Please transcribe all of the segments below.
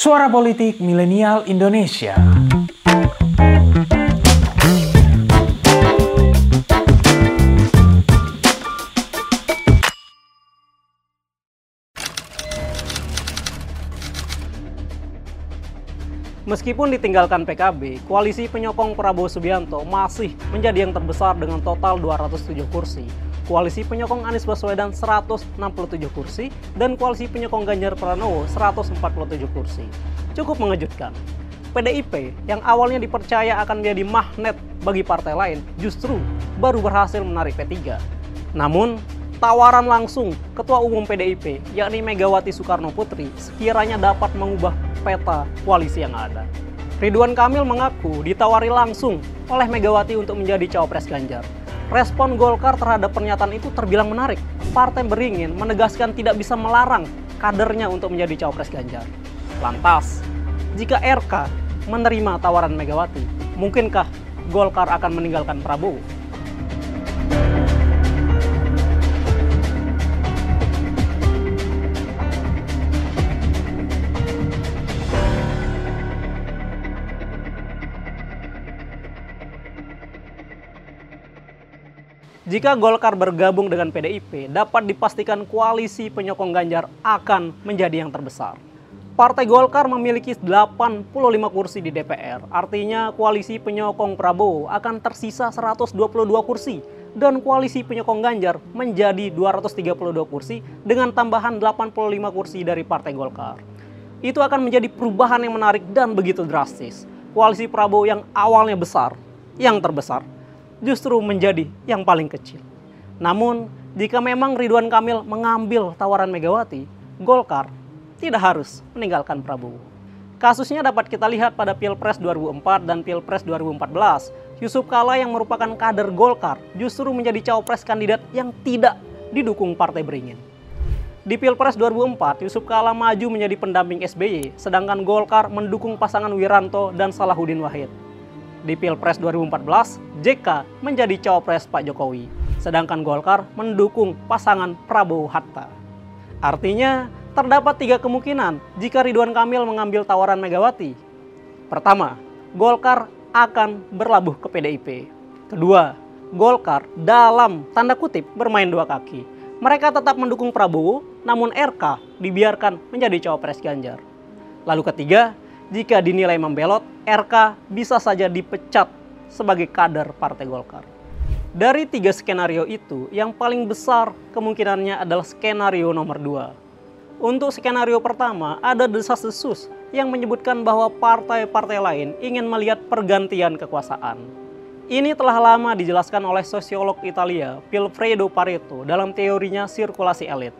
Suara Politik Milenial Indonesia. Meskipun ditinggalkan PKB, koalisi penyokong Prabowo Subianto masih menjadi yang terbesar dengan total 207 kursi. Koalisi penyokong Anies Baswedan 167 kursi dan koalisi penyokong Ganjar Pranowo 147 kursi. Cukup mengejutkan. PDIP yang awalnya dipercaya akan menjadi magnet bagi partai lain justru baru berhasil menarik P3. Namun, tawaran langsung Ketua Umum PDIP yakni Megawati Soekarno Putri sekiranya dapat mengubah peta koalisi yang ada. Ridwan Kamil mengaku ditawari langsung oleh Megawati untuk menjadi cawapres Ganjar. Respon Golkar terhadap pernyataan itu terbilang menarik. Partai beringin menegaskan tidak bisa melarang kadernya untuk menjadi cawapres Ganjar. Lantas, jika RK menerima tawaran Megawati, mungkinkah Golkar akan meninggalkan Prabowo? Jika Golkar bergabung dengan PDIP, dapat dipastikan koalisi penyokong Ganjar akan menjadi yang terbesar. Partai Golkar memiliki 85 kursi di DPR, artinya koalisi penyokong Prabowo akan tersisa 122 kursi dan koalisi penyokong Ganjar menjadi 232 kursi dengan tambahan 85 kursi dari Partai Golkar. Itu akan menjadi perubahan yang menarik dan begitu drastis. Koalisi Prabowo yang awalnya besar, yang terbesar, justru menjadi yang paling kecil. Namun, jika memang Ridwan Kamil mengambil tawaran Megawati, Golkar tidak harus meninggalkan Prabowo. Kasusnya dapat kita lihat pada Pilpres 2004 dan Pilpres 2014. Yusuf Kala yang merupakan kader Golkar justru menjadi cawapres kandidat yang tidak didukung Partai Beringin. Di Pilpres 2004, Yusuf Kala maju menjadi pendamping SBY, sedangkan Golkar mendukung pasangan Wiranto dan Salahuddin Wahid. Di Pilpres 2014, JK menjadi cawapres Pak Jokowi, sedangkan Golkar mendukung pasangan Prabowo Hatta. Artinya, terdapat tiga kemungkinan jika Ridwan Kamil mengambil tawaran Megawati. Pertama, Golkar akan berlabuh ke PDIP. Kedua, Golkar dalam tanda kutip bermain dua kaki. Mereka tetap mendukung Prabowo, namun RK dibiarkan menjadi cawapres Ganjar. Lalu ketiga, jika dinilai membelot, RK bisa saja dipecat sebagai kader Partai Golkar. Dari tiga skenario itu, yang paling besar kemungkinannya adalah skenario nomor dua. Untuk skenario pertama, ada desas-desus yang menyebutkan bahwa partai-partai lain ingin melihat pergantian kekuasaan. Ini telah lama dijelaskan oleh sosiolog Italia, Pilfredo Pareto, dalam teorinya sirkulasi elit.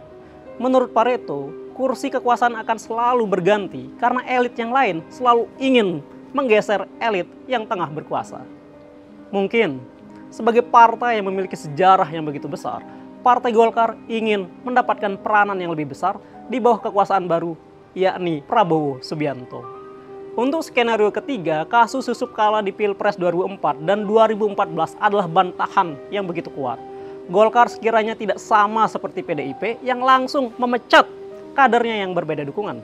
Menurut Pareto, kursi kekuasaan akan selalu berganti karena elit yang lain selalu ingin menggeser elit yang tengah berkuasa. Mungkin sebagai partai yang memiliki sejarah yang begitu besar, Partai Golkar ingin mendapatkan peranan yang lebih besar di bawah kekuasaan baru, yakni Prabowo Subianto. Untuk skenario ketiga, kasus Yusuf Kala di Pilpres 2004 dan 2014 adalah bantahan yang begitu kuat. Golkar sekiranya tidak sama seperti PDIP yang langsung memecat kadernya yang berbeda dukungan.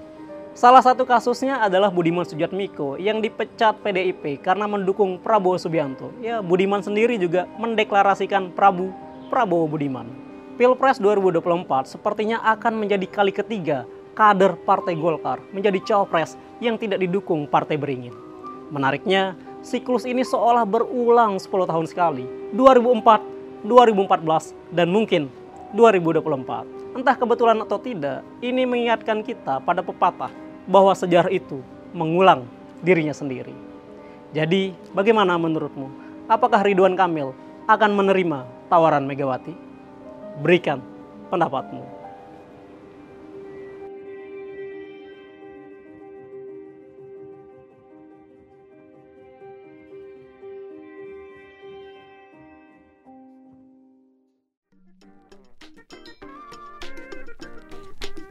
Salah satu kasusnya adalah Budiman Sujatmiko yang dipecat PDIP karena mendukung Prabowo Subianto. Ya, Budiman sendiri juga mendeklarasikan Prabu Prabowo Budiman. Pilpres 2024 sepertinya akan menjadi kali ketiga kader Partai Golkar menjadi cawapres yang tidak didukung Partai Beringin. Menariknya, siklus ini seolah berulang 10 tahun sekali. 2004, 2014, dan mungkin 2024. Entah kebetulan atau tidak, ini mengingatkan kita pada pepatah bahwa sejarah itu mengulang dirinya sendiri. Jadi, bagaimana menurutmu? Apakah Ridwan Kamil akan menerima tawaran Megawati? Berikan pendapatmu.